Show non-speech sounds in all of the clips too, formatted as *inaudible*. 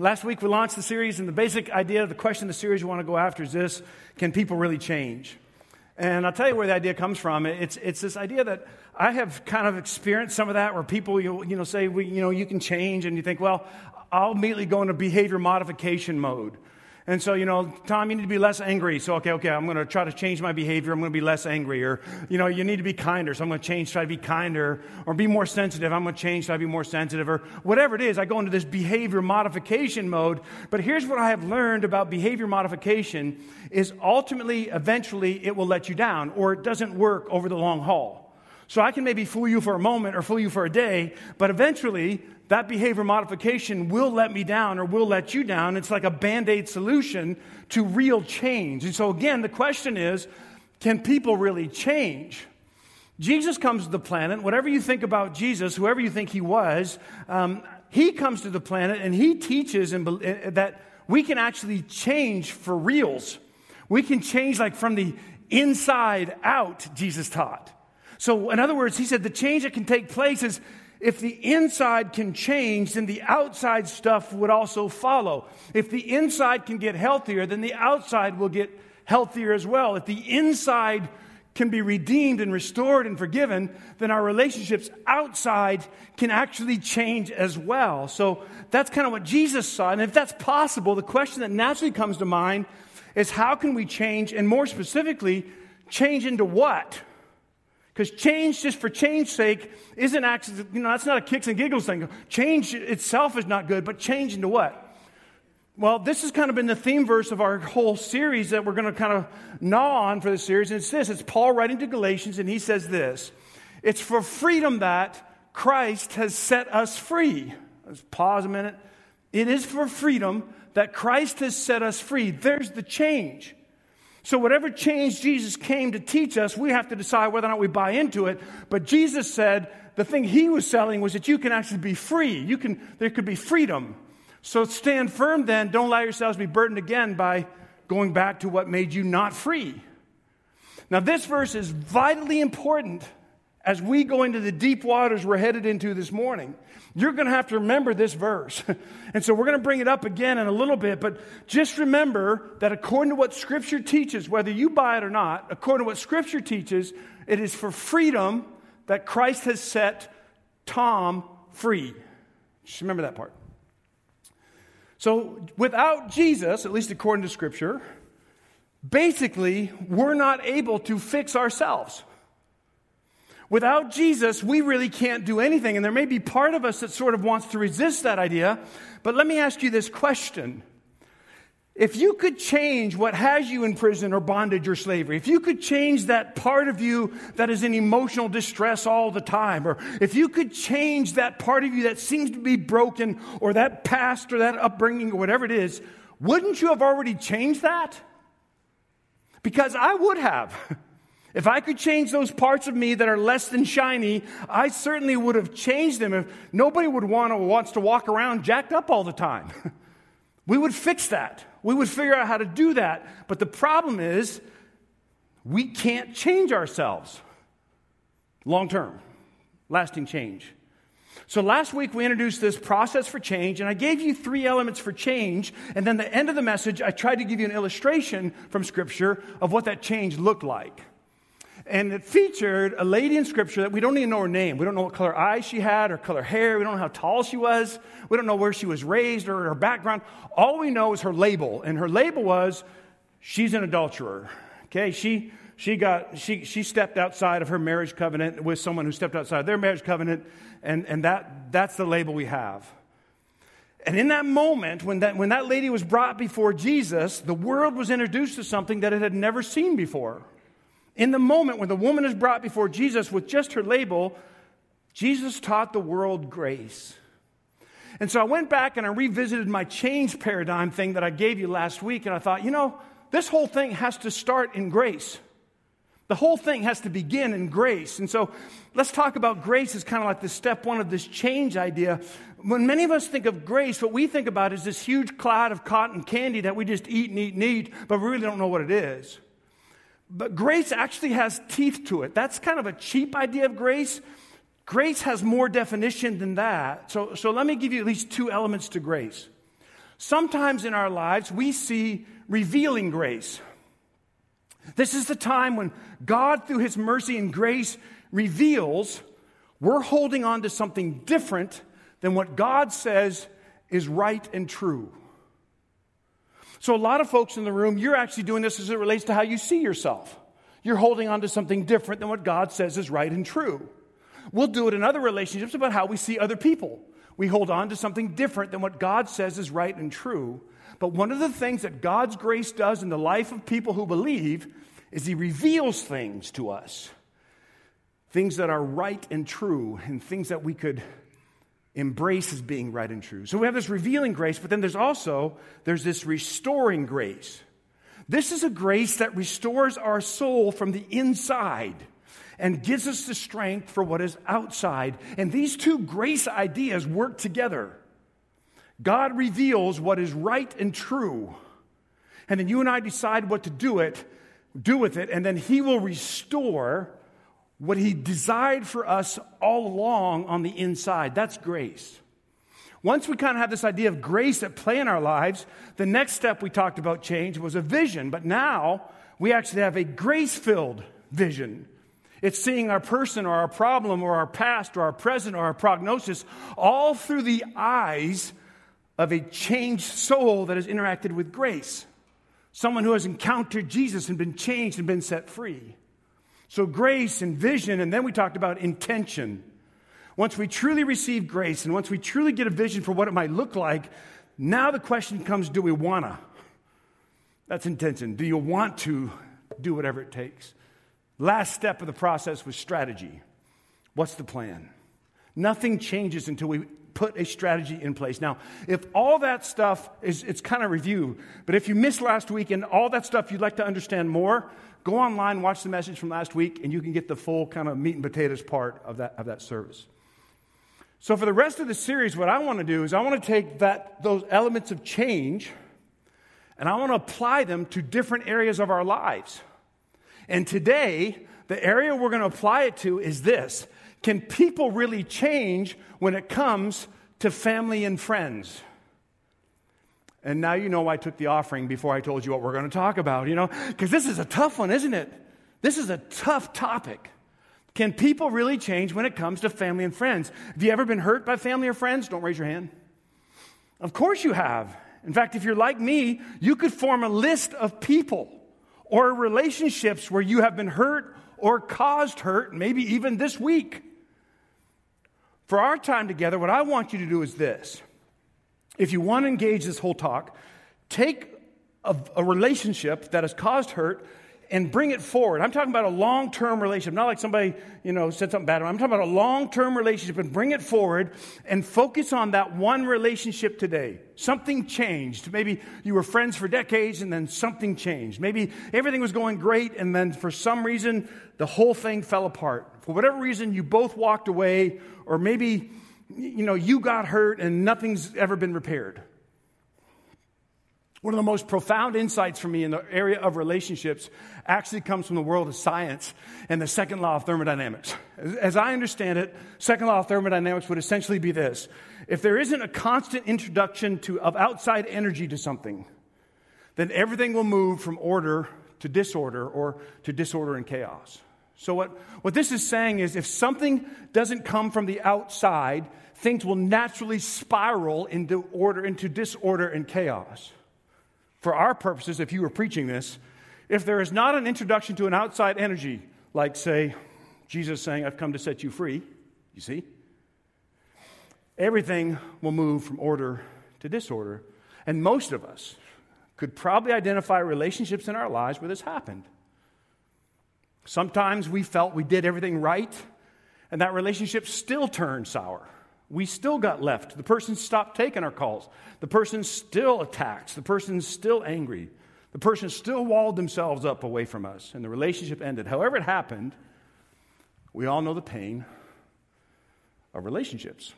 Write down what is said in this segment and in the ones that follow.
last week we launched the series, and the basic idea of the question of the series we want to go after is this Can people really change? And I'll tell you where the idea comes from. It's, it's this idea that I have kind of experienced some of that where people, you, you know, say, we, you know, you can change, and you think, well, I'll immediately go into behavior modification mode. And so, you know, Tom, you need to be less angry. So, okay, okay, I'm going to try to change my behavior. I'm going to be less angry. Or, you know, you need to be kinder. So I'm going to change, try to be kinder. Or be more sensitive. I'm going to change, try to be more sensitive. Or whatever it is, I go into this behavior modification mode. But here's what I have learned about behavior modification is ultimately, eventually, it will let you down or it doesn't work over the long haul. So I can maybe fool you for a moment or fool you for a day, but eventually that behavior modification will let me down or will let you down. It's like a band aid solution to real change. And so, again, the question is can people really change? Jesus comes to the planet. Whatever you think about Jesus, whoever you think he was, um, he comes to the planet and he teaches and, uh, that we can actually change for reals. We can change like from the inside out, Jesus taught. So, in other words, he said the change that can take place is if the inside can change, then the outside stuff would also follow. If the inside can get healthier, then the outside will get healthier as well. If the inside can be redeemed and restored and forgiven, then our relationships outside can actually change as well. So that's kind of what Jesus saw. And if that's possible, the question that naturally comes to mind is how can we change, and more specifically, change into what? Because change just for change's sake isn't actually, you know, that's not a kicks and giggles thing. Change itself is not good, but change into what? Well, this has kind of been the theme verse of our whole series that we're going to kind of gnaw on for the series. And it's this it's Paul writing to Galatians, and he says this It's for freedom that Christ has set us free. Let's pause a minute. It is for freedom that Christ has set us free. There's the change. So, whatever change Jesus came to teach us, we have to decide whether or not we buy into it. But Jesus said the thing he was selling was that you can actually be free. You can, there could be freedom. So, stand firm then. Don't allow yourselves to be burdened again by going back to what made you not free. Now, this verse is vitally important as we go into the deep waters we're headed into this morning. You're going to have to remember this verse. *laughs* and so we're going to bring it up again in a little bit, but just remember that according to what Scripture teaches, whether you buy it or not, according to what Scripture teaches, it is for freedom that Christ has set Tom free. Just remember that part. So without Jesus, at least according to Scripture, basically, we're not able to fix ourselves. Without Jesus, we really can't do anything. And there may be part of us that sort of wants to resist that idea. But let me ask you this question. If you could change what has you in prison or bondage or slavery, if you could change that part of you that is in emotional distress all the time, or if you could change that part of you that seems to be broken, or that past or that upbringing or whatever it is, wouldn't you have already changed that? Because I would have. *laughs* If I could change those parts of me that are less than shiny, I certainly would have changed them. If nobody would want to wants to walk around jacked up all the time. *laughs* we would fix that. We would figure out how to do that. But the problem is we can't change ourselves long term, lasting change. So last week we introduced this process for change, and I gave you three elements for change. And then the end of the message, I tried to give you an illustration from Scripture of what that change looked like. And it featured a lady in scripture that we don't even know her name. We don't know what color eyes she had or color hair. We don't know how tall she was. We don't know where she was raised or her background. All we know is her label. And her label was, she's an adulterer. Okay, she, she, got, she, she stepped outside of her marriage covenant with someone who stepped outside their marriage covenant. And, and that, that's the label we have. And in that moment, when that, when that lady was brought before Jesus, the world was introduced to something that it had never seen before. In the moment when the woman is brought before Jesus with just her label, Jesus taught the world grace. And so I went back and I revisited my change paradigm thing that I gave you last week, and I thought, you know, this whole thing has to start in grace. The whole thing has to begin in grace. And so let's talk about grace as kind of like the step one of this change idea. When many of us think of grace, what we think about is this huge cloud of cotton candy that we just eat and eat and eat, but we really don't know what it is. But grace actually has teeth to it. That's kind of a cheap idea of grace. Grace has more definition than that. So, so let me give you at least two elements to grace. Sometimes in our lives, we see revealing grace. This is the time when God, through His mercy and grace, reveals we're holding on to something different than what God says is right and true. So, a lot of folks in the room, you're actually doing this as it relates to how you see yourself. You're holding on to something different than what God says is right and true. We'll do it in other relationships about how we see other people. We hold on to something different than what God says is right and true. But one of the things that God's grace does in the life of people who believe is He reveals things to us things that are right and true, and things that we could embrace as being right and true. So we have this revealing grace, but then there's also there's this restoring grace. This is a grace that restores our soul from the inside and gives us the strength for what is outside. And these two grace ideas work together. God reveals what is right and true. And then you and I decide what to do it, do with it, and then he will restore what he desired for us all along on the inside. That's grace. Once we kind of have this idea of grace at play in our lives, the next step we talked about change was a vision. But now we actually have a grace filled vision. It's seeing our person or our problem or our past or our present or our prognosis all through the eyes of a changed soul that has interacted with grace. Someone who has encountered Jesus and been changed and been set free. So, grace and vision, and then we talked about intention. Once we truly receive grace and once we truly get a vision for what it might look like, now the question comes do we want to? That's intention. Do you want to do whatever it takes? Last step of the process was strategy. What's the plan? Nothing changes until we put a strategy in place. Now, if all that stuff is, it's kind of review, but if you missed last week and all that stuff you'd like to understand more, go online, watch the message from last week, and you can get the full kind of meat and potatoes part of that, of that service. So, for the rest of the series, what I want to do is I want to take that, those elements of change and I want to apply them to different areas of our lives. And today, the area we're going to apply it to is this Can people really change when it comes to family and friends? And now you know I took the offering before I told you what we're going to talk about, you know? Because this is a tough one, isn't it? This is a tough topic. Can people really change when it comes to family and friends? Have you ever been hurt by family or friends? Don't raise your hand. Of course you have. In fact, if you're like me, you could form a list of people or relationships where you have been hurt or caused hurt, maybe even this week. For our time together, what I want you to do is this. If you want to engage this whole talk, take a, a relationship that has caused hurt and bring it forward. I'm talking about a long term relationship, not like somebody, you know, said something bad. I'm talking about a long term relationship and bring it forward and focus on that one relationship today. Something changed. Maybe you were friends for decades and then something changed. Maybe everything was going great and then for some reason the whole thing fell apart. For whatever reason, you both walked away, or maybe, you know, you got hurt and nothing's ever been repaired. One of the most profound insights for me in the area of relationships actually comes from the world of science and the second law of thermodynamics. As I understand it, second law of thermodynamics would essentially be this. If there isn't a constant introduction to, of outside energy to something, then everything will move from order to disorder or to disorder and chaos. So, what, what this is saying is if something doesn't come from the outside, things will naturally spiral into order, into disorder and chaos for our purposes, if you were preaching this, if there is not an introduction to an outside energy, like, say, Jesus saying, I've come to set you free, you see, everything will move from order to disorder. And most of us could probably identify relationships in our lives where this happened. Sometimes we felt we did everything right, and that relationship still turned sour we still got left. The person stopped taking our calls. The person still attacks. The person's still angry. The person still walled themselves up away from us, and the relationship ended. However, it happened, we all know the pain of relationships.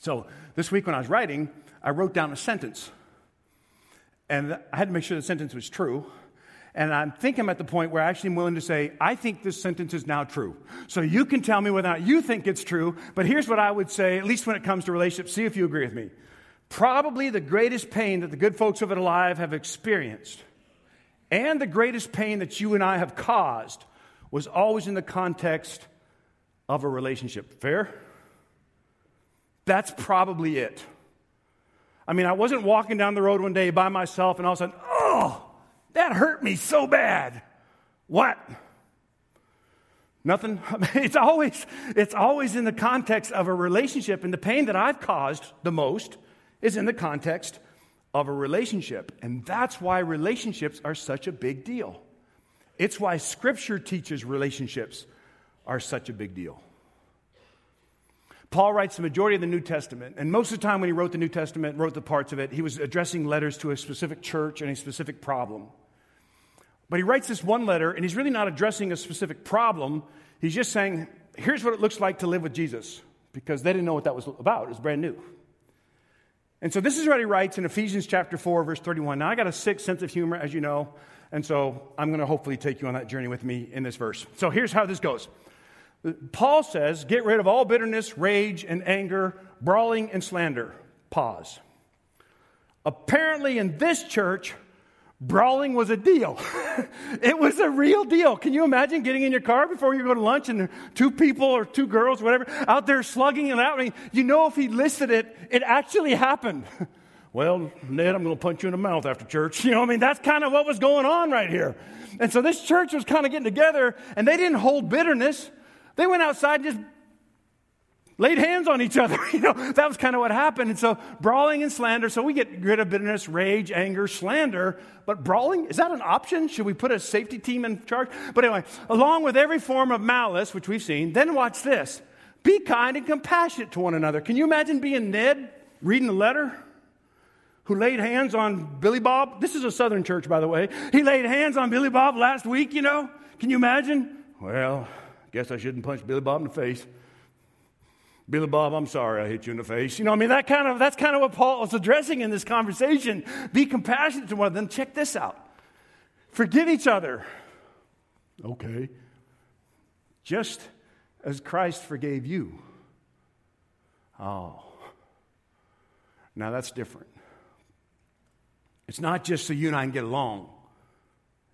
So, this week when I was writing, I wrote down a sentence. And I had to make sure the sentence was true. And I think I'm at the point where I actually am willing to say, I think this sentence is now true. So you can tell me whether or not you think it's true, but here's what I would say, at least when it comes to relationships, see if you agree with me. probably the greatest pain that the good folks of it alive have experienced, and the greatest pain that you and I have caused, was always in the context of a relationship. Fair? That's probably it. I mean, I wasn't walking down the road one day by myself and all of a sudden, oh, that hurt me so bad. What? Nothing. *laughs* It's always, it's always in the context of a relationship, and the pain that I've caused the most is in the context of a relationship. And that's why relationships are such a big deal. It's why Scripture teaches relationships are such a big deal. Paul writes the majority of the New Testament, and most of the time when he wrote the New Testament, wrote the parts of it, he was addressing letters to a specific church and a specific problem. But he writes this one letter, and he's really not addressing a specific problem. He's just saying, here's what it looks like to live with Jesus, because they didn't know what that was about. It was brand new. And so this is what he writes in Ephesians chapter 4, verse 31. Now, I got a sick sense of humor, as you know, and so I'm going to hopefully take you on that journey with me in this verse. So here's how this goes. Paul says, Get rid of all bitterness, rage, and anger, brawling, and slander. Pause. Apparently, in this church, brawling was a deal. *laughs* it was a real deal. Can you imagine getting in your car before you go to lunch and two people or two girls, whatever, out there slugging it out? I mean, you know, if he listed it, it actually happened. *laughs* well, Ned, I'm going to punch you in the mouth after church. *laughs* You know, I mean, that's kind of what was going on right here. And so this church was kind of getting together, and they didn't hold bitterness. They went outside and just laid hands on each other. *laughs* You know, that was kind of what happened. And so brawling and slander. So we get rid of bitterness, rage, anger, slander. But brawling, is that an option? Should we put a safety team in charge? But anyway, along with every form of malice, which we've seen, then watch this. Be kind and compassionate to one another. Can you imagine being Ned reading the letter? Who laid hands on Billy Bob? This is a southern church, by the way. He laid hands on Billy Bob last week, you know? Can you imagine? Well, Guess I shouldn't punch Billy Bob in the face. Billy Bob, I'm sorry I hit you in the face. You know, I mean, that kind of, that's kind of what Paul is addressing in this conversation. Be compassionate to one another. Then check this out forgive each other. Okay. Just as Christ forgave you. Oh. Now that's different. It's not just so you and I can get along.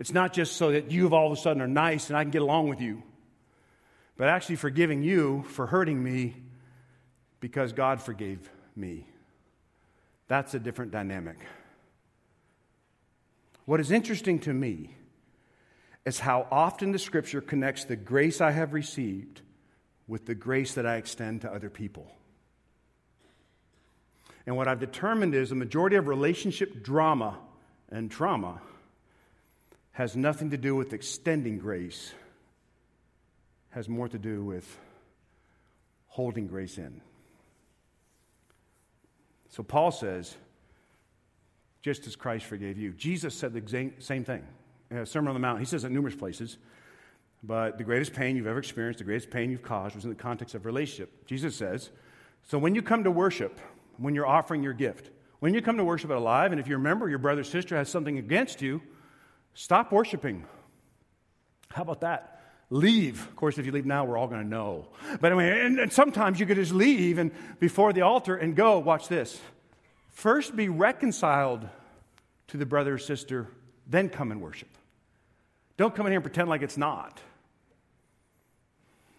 It's not just so that you all of a sudden are nice and I can get along with you but actually forgiving you for hurting me because God forgave me. That's a different dynamic. What is interesting to me is how often the scripture connects the grace I have received with the grace that I extend to other people. And what I've determined is the majority of relationship drama and trauma has nothing to do with extending grace has more to do with holding grace in. So Paul says, just as Christ forgave you. Jesus said the same thing. In Sermon on the Mount, he says it numerous places. But the greatest pain you've ever experienced, the greatest pain you've caused, was in the context of relationship. Jesus says, so when you come to worship, when you're offering your gift, when you come to worship at Alive, and if you remember your brother or sister has something against you, stop worshiping. How about that? Leave. Of course, if you leave now, we're all going to know. But anyway, and, and sometimes you could just leave and before the altar and go. Watch this. First, be reconciled to the brother or sister, then come and worship. Don't come in here and pretend like it's not.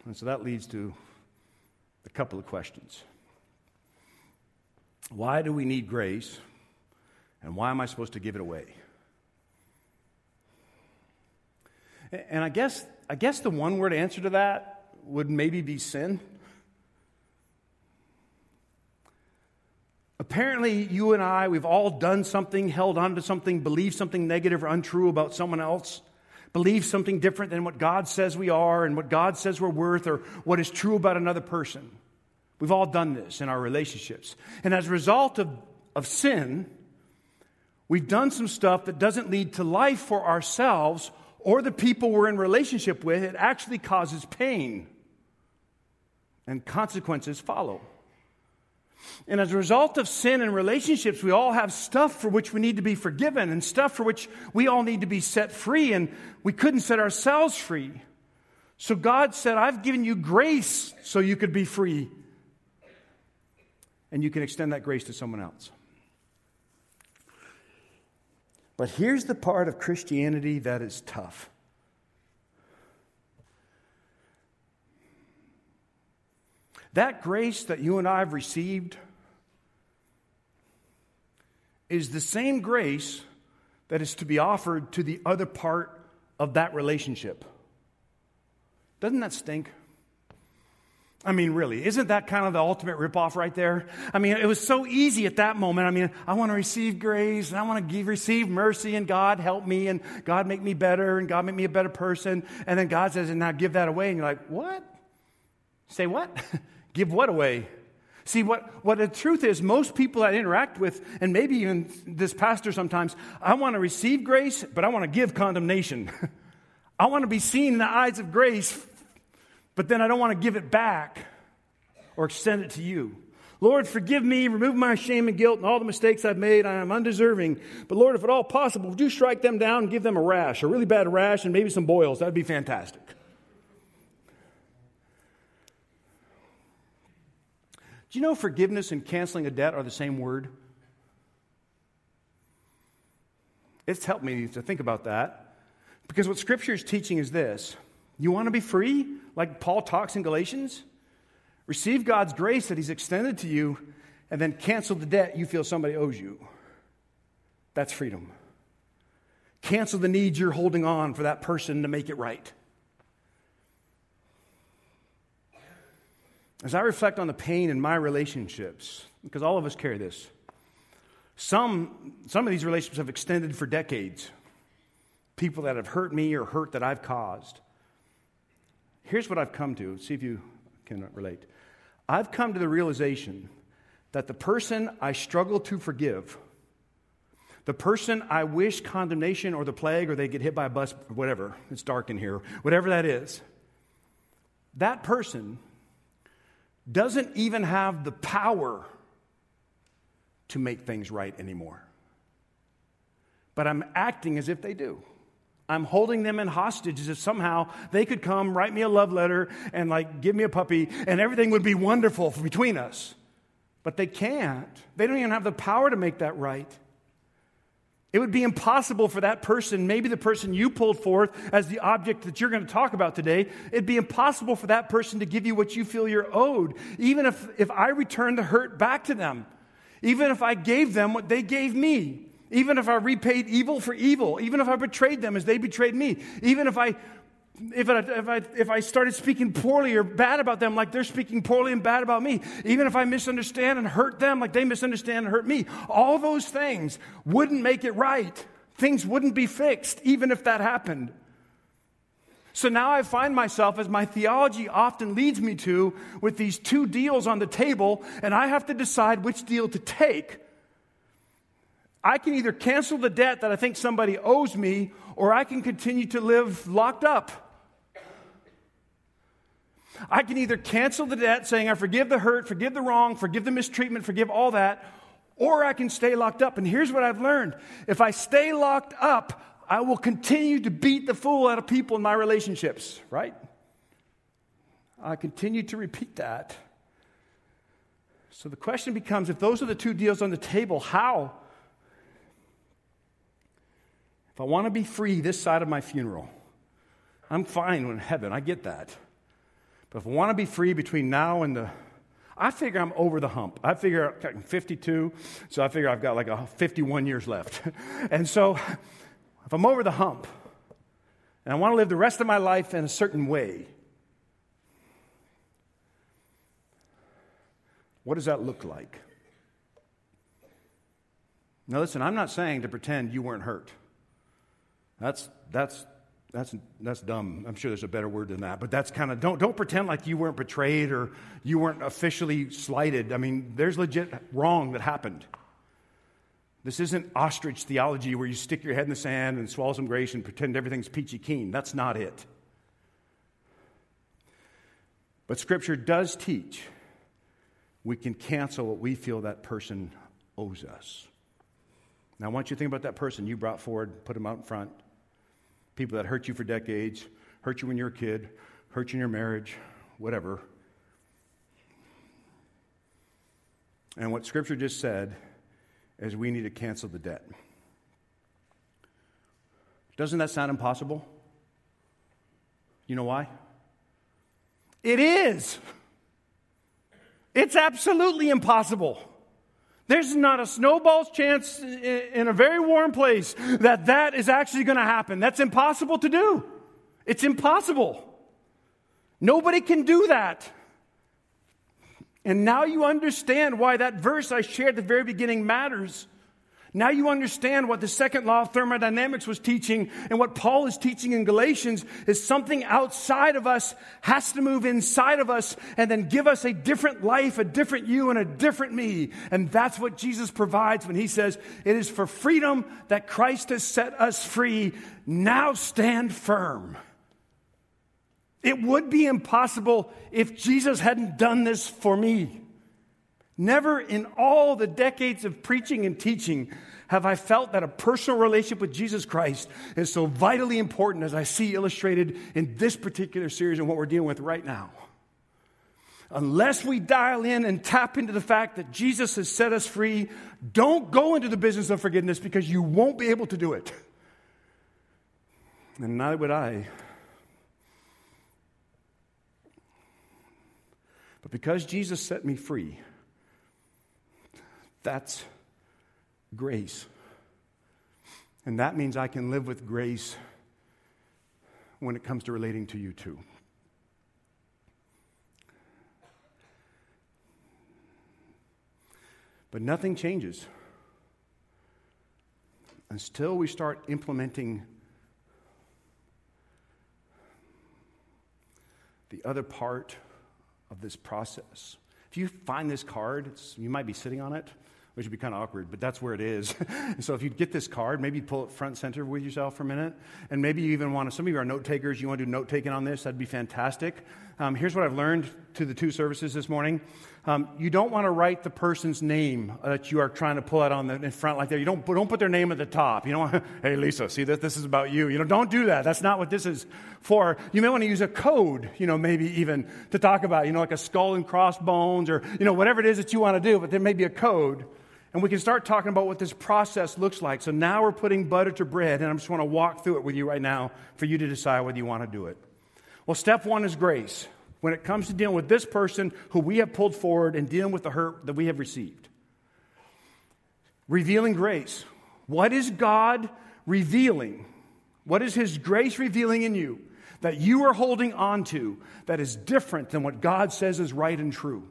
And so that leads to a couple of questions. Why do we need grace? And why am I supposed to give it away? And I guess I guess the one word answer to that would maybe be sin. Apparently, you and I, we've all done something, held on to something, believed something negative or untrue about someone else, believed something different than what God says we are and what God says we're worth or what is true about another person. We've all done this in our relationships. And as a result of, of sin, we've done some stuff that doesn't lead to life for ourselves or the people we're in relationship with, it actually causes pain. And consequences follow. And as a result of sin and relationships, we all have stuff for which we need to be forgiven and stuff for which we all need to be set free, and we couldn't set ourselves free. So God said, I've given you grace so you could be free. And you can extend that grace to someone else. But here's the part of Christianity that is tough. That grace that you and I have received is the same grace that is to be offered to the other part of that relationship. Doesn't that stink? I mean, really, isn't that kind of the ultimate ripoff right there? I mean, it was so easy at that moment. I mean, I want to receive grace and I want to give, receive mercy and God help me and God make me better and God make me a better person. And then God says, and now give that away. And you're like, what? Say what? *laughs* give what away? See, what, what the truth is, most people I interact with, and maybe even this pastor sometimes, I want to receive grace, but I want to give condemnation. *laughs* I want to be seen in the eyes of grace but then I don't want to give it back or extend it to you. Lord, forgive me, remove my shame and guilt and all the mistakes I've made. I am undeserving. But Lord, if at all possible, would you strike them down and give them a rash, a really bad rash, and maybe some boils? That would be fantastic. Do you know forgiveness and canceling a debt are the same word? It's helped me to think about that because what Scripture is teaching is this you want to be free, like Paul talks in Galatians? Receive God's grace that He's extended to you, and then cancel the debt you feel somebody owes you. That's freedom. Cancel the needs you're holding on for that person to make it right. As I reflect on the pain in my relationships, because all of us carry this, some, some of these relationships have extended for decades. People that have hurt me or hurt that I've caused. Here's what I've come to. See if you can relate. I've come to the realization that the person I struggle to forgive, the person I wish condemnation or the plague or they get hit by a bus, whatever, it's dark in here, whatever that is, that person doesn't even have the power to make things right anymore. But I'm acting as if they do. I'm holding them in hostage as if somehow they could come, write me a love letter, and like give me a puppy, and everything would be wonderful between us. But they can't. They don't even have the power to make that right. It would be impossible for that person, maybe the person you pulled forth as the object that you're going to talk about today, it'd be impossible for that person to give you what you feel you're owed, even if, if I return the hurt back to them, even if I gave them what they gave me. Even if I repaid evil for evil, even if I betrayed them as they betrayed me, even if I if I, if, I, if I started speaking poorly or bad about them like they're speaking poorly and bad about me, even if I misunderstand and hurt them like they misunderstand and hurt me, all those things wouldn't make it right. Things wouldn't be fixed, even if that happened. So now I find myself, as my theology often leads me to, with these two deals on the table, and I have to decide which deal to take. I can either cancel the debt that I think somebody owes me, or I can continue to live locked up. I can either cancel the debt, saying, I forgive the hurt, forgive the wrong, forgive the mistreatment, forgive all that, or I can stay locked up. And here's what I've learned if I stay locked up, I will continue to beat the fool out of people in my relationships, right? I continue to repeat that. So the question becomes if those are the two deals on the table, how if I want to be free this side of my funeral, I'm fine in heaven. I get that. But if I want to be free between now and the I figure I'm over the hump. I figure I'm 52, so I figure I've got like a 51 years left. *laughs* and so if I'm over the hump and I want to live the rest of my life in a certain way, what does that look like? Now, listen, I'm not saying to pretend you weren't hurt. That's, that's, that's, that's dumb. I'm sure there's a better word than that. But that's kind of, don't, don't pretend like you weren't betrayed or you weren't officially slighted. I mean, there's legit wrong that happened. This isn't ostrich theology where you stick your head in the sand and swallow some grace and pretend everything's peachy keen. That's not it. But Scripture does teach we can cancel what we feel that person owes us. Now, I want you to think about that person you brought forward, put them out in front. People that hurt you for decades, hurt you when you're a kid, hurt you in your marriage, whatever. And what Scripture just said is we need to cancel the debt. Doesn't that sound impossible? You know why? It is. It's absolutely impossible. There's not a snowball's chance in a very warm place that that is actually going to happen. That's impossible to do. It's impossible. Nobody can do that. And now you understand why that verse I shared at the very beginning matters. Now you understand what the second law of thermodynamics was teaching and what Paul is teaching in Galatians is something outside of us has to move inside of us and then give us a different life, a different you, and a different me. And that's what Jesus provides when he says, It is for freedom that Christ has set us free. Now stand firm. It would be impossible if Jesus hadn't done this for me. Never in all the decades of preaching and teaching have I felt that a personal relationship with Jesus Christ is so vitally important as I see illustrated in this particular series and what we're dealing with right now. Unless we dial in and tap into the fact that Jesus has set us free, don't go into the business of forgiveness because you won't be able to do it. And neither would I. But because Jesus set me free, that's grace. And that means I can live with grace when it comes to relating to you too. But nothing changes until we start implementing the other part of this process. If you find this card, you might be sitting on it which would be kind of awkward, but that's where it is. *laughs* so if you get this card, maybe pull it front center with yourself for a minute, and maybe you even want to, some of you are note takers, you want to do note taking on this, that'd be fantastic. Um, here's what I've learned to the two services this morning. Um, you don't want to write the person's name that you are trying to pull out on the in front like that. You don't, don't put their name at the top. You don't *laughs* hey, Lisa, see that this is about you. You know, don't do that. That's not what this is for. You may want to use a code, you know, maybe even to talk about, you know, like a skull and crossbones or, you know, whatever it is that you want to do, but there may be a code. And we can start talking about what this process looks like. So now we're putting butter to bread, and I just want to walk through it with you right now for you to decide whether you want to do it. Well, step one is grace. When it comes to dealing with this person who we have pulled forward and dealing with the hurt that we have received, revealing grace. What is God revealing? What is His grace revealing in you that you are holding on to that is different than what God says is right and true?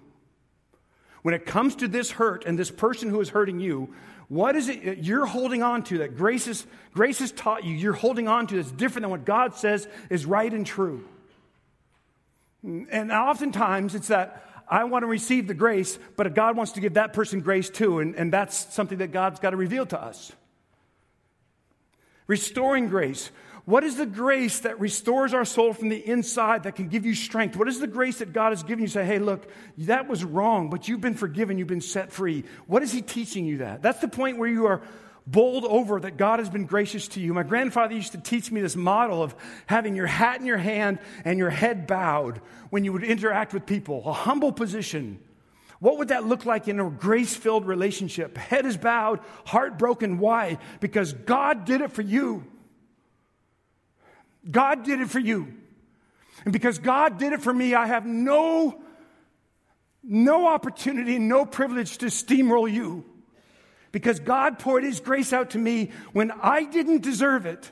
When it comes to this hurt and this person who is hurting you, what is it that you're holding on to that grace, is, grace has taught you you're holding on to that's different than what God says is right and true? And oftentimes it's that I want to receive the grace, but God wants to give that person grace too, and, and that's something that God's got to reveal to us. Restoring grace. What is the grace that restores our soul from the inside that can give you strength? What is the grace that God has given you? Say, hey, look, that was wrong, but you've been forgiven, you've been set free. What is He teaching you that? That's the point where you are bowled over that God has been gracious to you. My grandfather used to teach me this model of having your hat in your hand and your head bowed when you would interact with people, a humble position. What would that look like in a grace filled relationship? Head is bowed, heart broken. Why? Because God did it for you. God did it for you. And because God did it for me, I have no, no opportunity, no privilege to steamroll you. Because God poured His grace out to me when I didn't deserve it.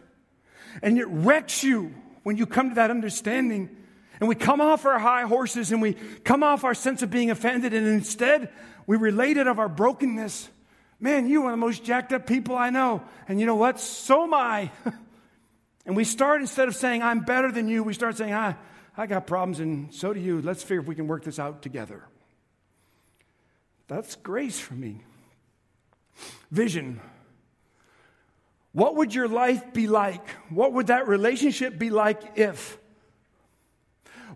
And it wrecks you when you come to that understanding. And we come off our high horses and we come off our sense of being offended, and instead we relate it of our brokenness. Man, you are the most jacked up people I know. And you know what? So am I. *laughs* And we start, instead of saying, I'm better than you, we start saying, I, I got problems and so do you. Let's figure if we can work this out together. That's grace for me. Vision. What would your life be like? What would that relationship be like if?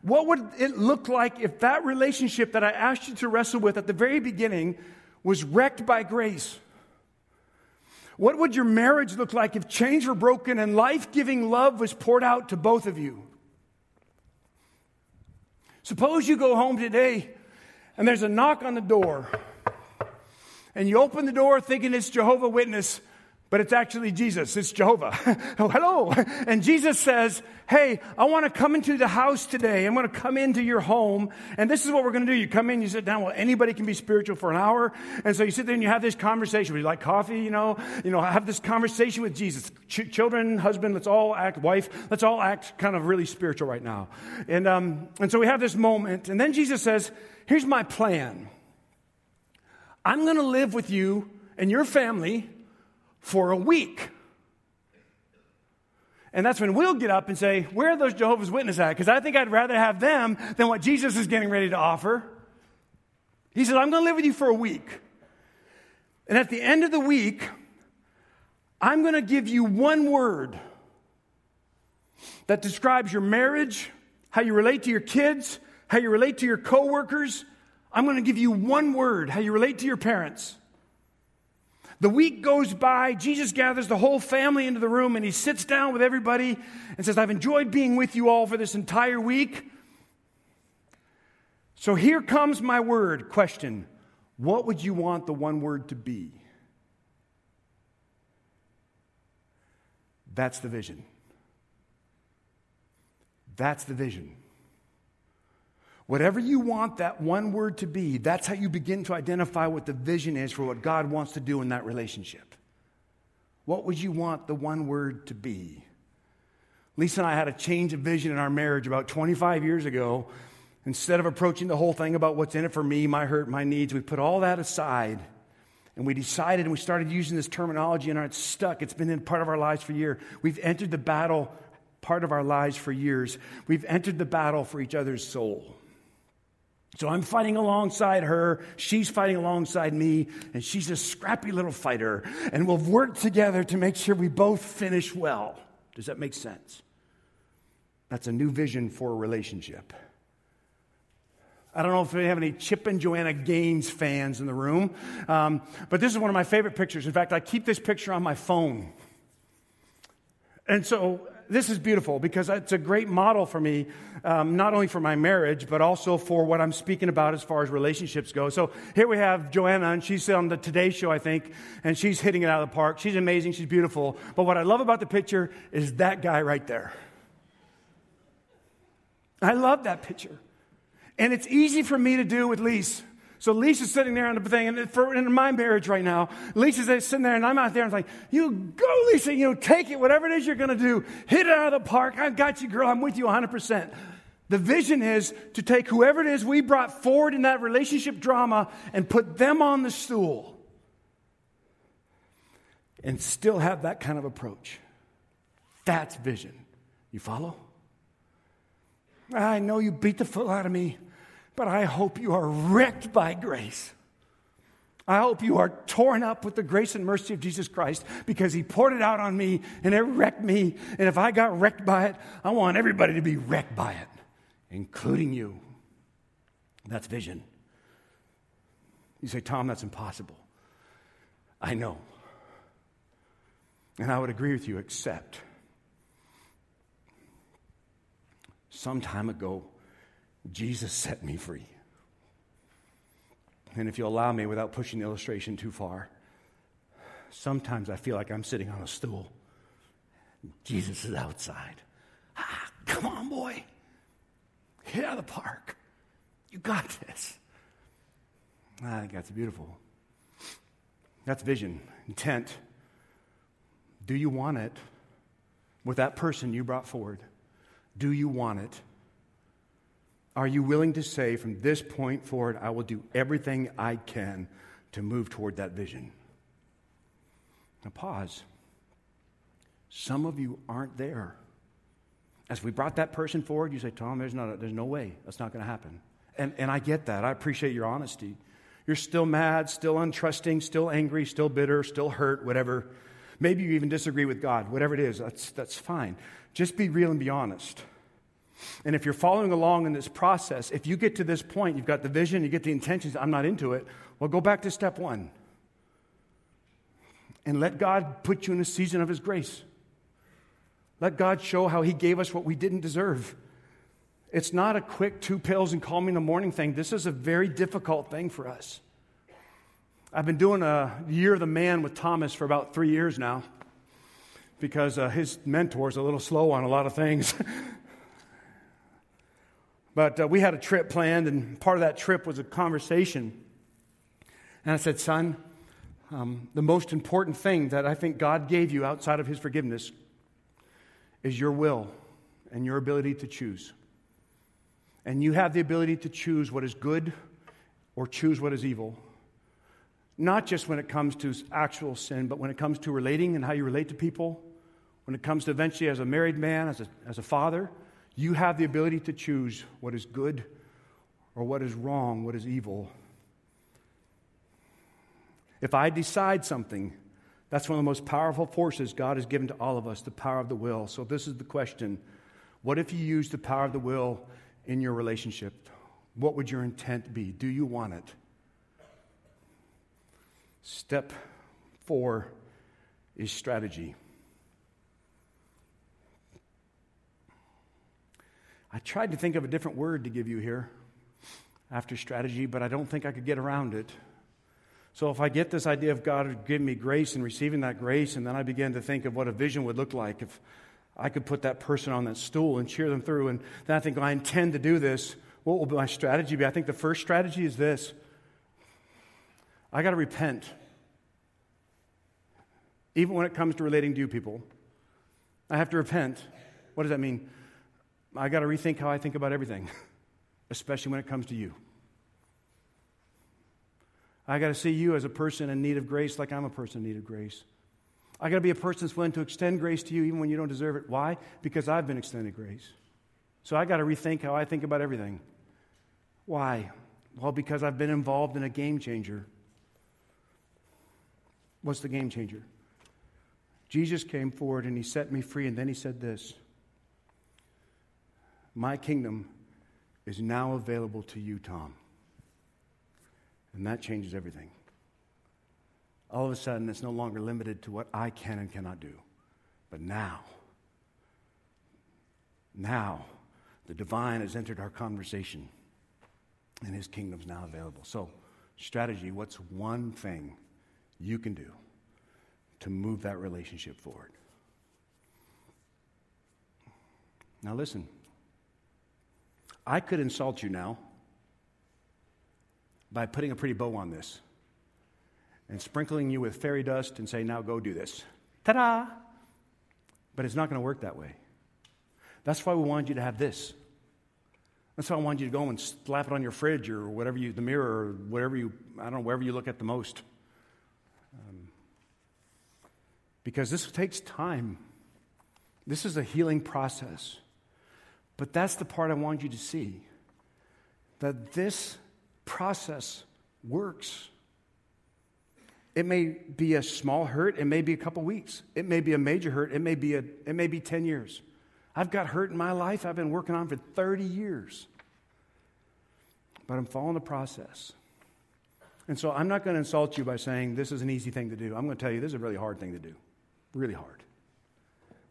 What would it look like if that relationship that I asked you to wrestle with at the very beginning was wrecked by grace? What would your marriage look like if chains were broken and life giving love was poured out to both of you? Suppose you go home today and there's a knock on the door, and you open the door thinking it's Jehovah Witness, but it's actually Jesus. It's Jehovah. *laughs* oh, hello. And Jesus says, Hey, I want to come into the house today. I'm going to come into your home. And this is what we're going to do. You come in, you sit down. Well, anybody can be spiritual for an hour. And so you sit there and you have this conversation. Would you like coffee? You know, you know, have this conversation with Jesus. Ch- children, husband, let's all act, wife, let's all act kind of really spiritual right now. And, um, and so we have this moment. And then Jesus says, Here's my plan. I'm going to live with you and your family for a week. And that's when we'll get up and say, Where are those Jehovah's Witnesses at? Because I think I'd rather have them than what Jesus is getting ready to offer. He says, I'm going to live with you for a week. And at the end of the week, I'm going to give you one word that describes your marriage, how you relate to your kids, how you relate to your coworkers. I'm going to give you one word, how you relate to your parents. The week goes by, Jesus gathers the whole family into the room and he sits down with everybody and says, I've enjoyed being with you all for this entire week. So here comes my word question What would you want the one word to be? That's the vision. That's the vision. Whatever you want that one word to be, that's how you begin to identify what the vision is for what God wants to do in that relationship. What would you want the one word to be? Lisa and I had a change of vision in our marriage about 25 years ago. Instead of approaching the whole thing about what's in it for me, my hurt, my needs, we put all that aside and we decided and we started using this terminology and it's stuck. It's been in part of our lives for years. We've entered the battle, part of our lives for years. We've entered the battle for each other's soul. So I'm fighting alongside her. She's fighting alongside me. And she's a scrappy little fighter. And we'll work together to make sure we both finish well. Does that make sense? That's a new vision for a relationship. I don't know if we have any Chip and Joanna Gaines fans in the room, um, but this is one of my favorite pictures. In fact, I keep this picture on my phone. And so this is beautiful because it's a great model for me, um, not only for my marriage, but also for what I'm speaking about as far as relationships go. So here we have Joanna, and she's on the Today Show, I think, and she's hitting it out of the park. She's amazing, she's beautiful. But what I love about the picture is that guy right there. I love that picture. And it's easy for me to do with Lise. So Lisa's sitting there on the thing, and for, in my marriage right now, Lisa's sitting there, and I'm out there, and I'm like, you go, Lisa, you know, take it, whatever it is you're going to do. Hit it out of the park. I've got you, girl. I'm with you 100%. The vision is to take whoever it is we brought forward in that relationship drama and put them on the stool and still have that kind of approach. That's vision. You follow? I know you beat the foot out of me. But I hope you are wrecked by grace. I hope you are torn up with the grace and mercy of Jesus Christ because He poured it out on me and it wrecked me. And if I got wrecked by it, I want everybody to be wrecked by it, including you. That's vision. You say, Tom, that's impossible. I know. And I would agree with you, except some time ago, Jesus set me free. And if you allow me, without pushing the illustration too far, sometimes I feel like I'm sitting on a stool. Jesus is outside. Ah, come on, boy. Get out of the park. You got this. I think that's beautiful. That's vision, intent. Do you want it with that person you brought forward? Do you want it? Are you willing to say, from this point forward, I will do everything I can to move toward that vision? Now, pause. Some of you aren't there. As we brought that person forward, you say, Tom, there's, not a, there's no way. That's not going to happen. And, and I get that. I appreciate your honesty. You're still mad, still untrusting, still angry, still bitter, still hurt, whatever. Maybe you even disagree with God. Whatever it is, that's, that's fine. Just be real and be honest. And if you're following along in this process, if you get to this point, you've got the vision, you get the intentions, I'm not into it, well, go back to step one. And let God put you in a season of His grace. Let God show how He gave us what we didn't deserve. It's not a quick two pills and call me in the morning thing. This is a very difficult thing for us. I've been doing a year of the man with Thomas for about three years now because uh, his mentor is a little slow on a lot of things. *laughs* but uh, we had a trip planned, and part of that trip was a conversation. And I said, Son, um, the most important thing that I think God gave you outside of his forgiveness is your will and your ability to choose. And you have the ability to choose what is good or choose what is evil. Not just when it comes to actual sin, but when it comes to relating and how you relate to people, when it comes to eventually as a married man, as a, as a father, you have the ability to choose what is good or what is wrong, what is evil. If I decide something, that's one of the most powerful forces God has given to all of us the power of the will. So, this is the question What if you use the power of the will in your relationship? What would your intent be? Do you want it? Step four is strategy. I tried to think of a different word to give you here after strategy, but I don't think I could get around it. So if I get this idea of God giving me grace and receiving that grace, and then I begin to think of what a vision would look like if I could put that person on that stool and cheer them through, and then I think, well, I intend to do this, what will my strategy be? I think the first strategy is this I got to repent. Even when it comes to relating to you people, I have to repent. What does that mean? I got to rethink how I think about everything, *laughs* especially when it comes to you. I got to see you as a person in need of grace like I'm a person in need of grace. I got to be a person that's willing to extend grace to you even when you don't deserve it. Why? Because I've been extended grace. So I got to rethink how I think about everything. Why? Well, because I've been involved in a game changer. What's the game changer? Jesus came forward and he set me free, and then he said this My kingdom is now available to you, Tom. And that changes everything. All of a sudden, it's no longer limited to what I can and cannot do. But now, now, the divine has entered our conversation and his kingdom's now available. So, strategy what's one thing you can do to move that relationship forward? Now, listen. I could insult you now by putting a pretty bow on this and sprinkling you with fairy dust and say, now go do this. Ta da! But it's not going to work that way. That's why we wanted you to have this. That's why I wanted you to go and slap it on your fridge or whatever you, the mirror or whatever you, I don't know, wherever you look at the most. Um, because this takes time. This is a healing process. But that's the part I want you to see that this process works. It may be a small hurt, it may be a couple weeks, it may be a major hurt, it may be, a, it may be 10 years. I've got hurt in my life I've been working on for 30 years. But I'm following the process. And so I'm not going to insult you by saying this is an easy thing to do. I'm going to tell you this is a really hard thing to do. Really hard.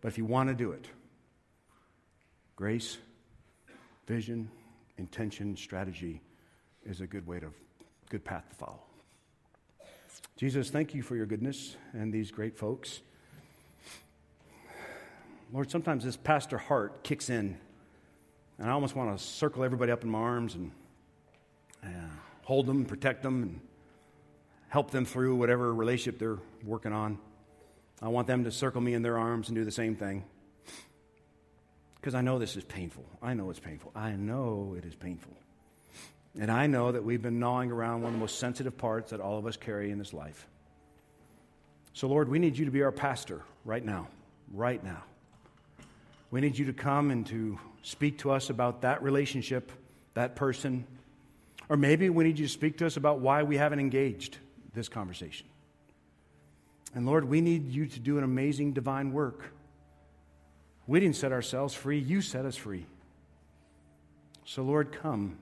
But if you want to do it, grace, vision, intention, strategy is a good way to good path to follow. Jesus, thank you for your goodness and these great folks. Lord, sometimes this pastor heart kicks in, and I almost want to circle everybody up in my arms and uh, hold them, protect them, and help them through whatever relationship they're working on. I want them to circle me in their arms and do the same thing. Because I know this is painful. I know it's painful. I know it is painful. And I know that we've been gnawing around one of the most sensitive parts that all of us carry in this life. So, Lord, we need you to be our pastor right now. Right now. We need you to come and to speak to us about that relationship, that person. Or maybe we need you to speak to us about why we haven't engaged this conversation. And Lord, we need you to do an amazing divine work. We didn't set ourselves free, you set us free. So, Lord, come.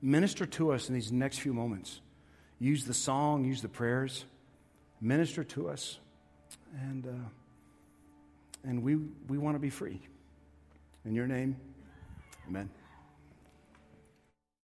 Minister to us in these next few moments. Use the song, use the prayers. Minister to us. And, uh, and we, we want to be free. In your name, amen.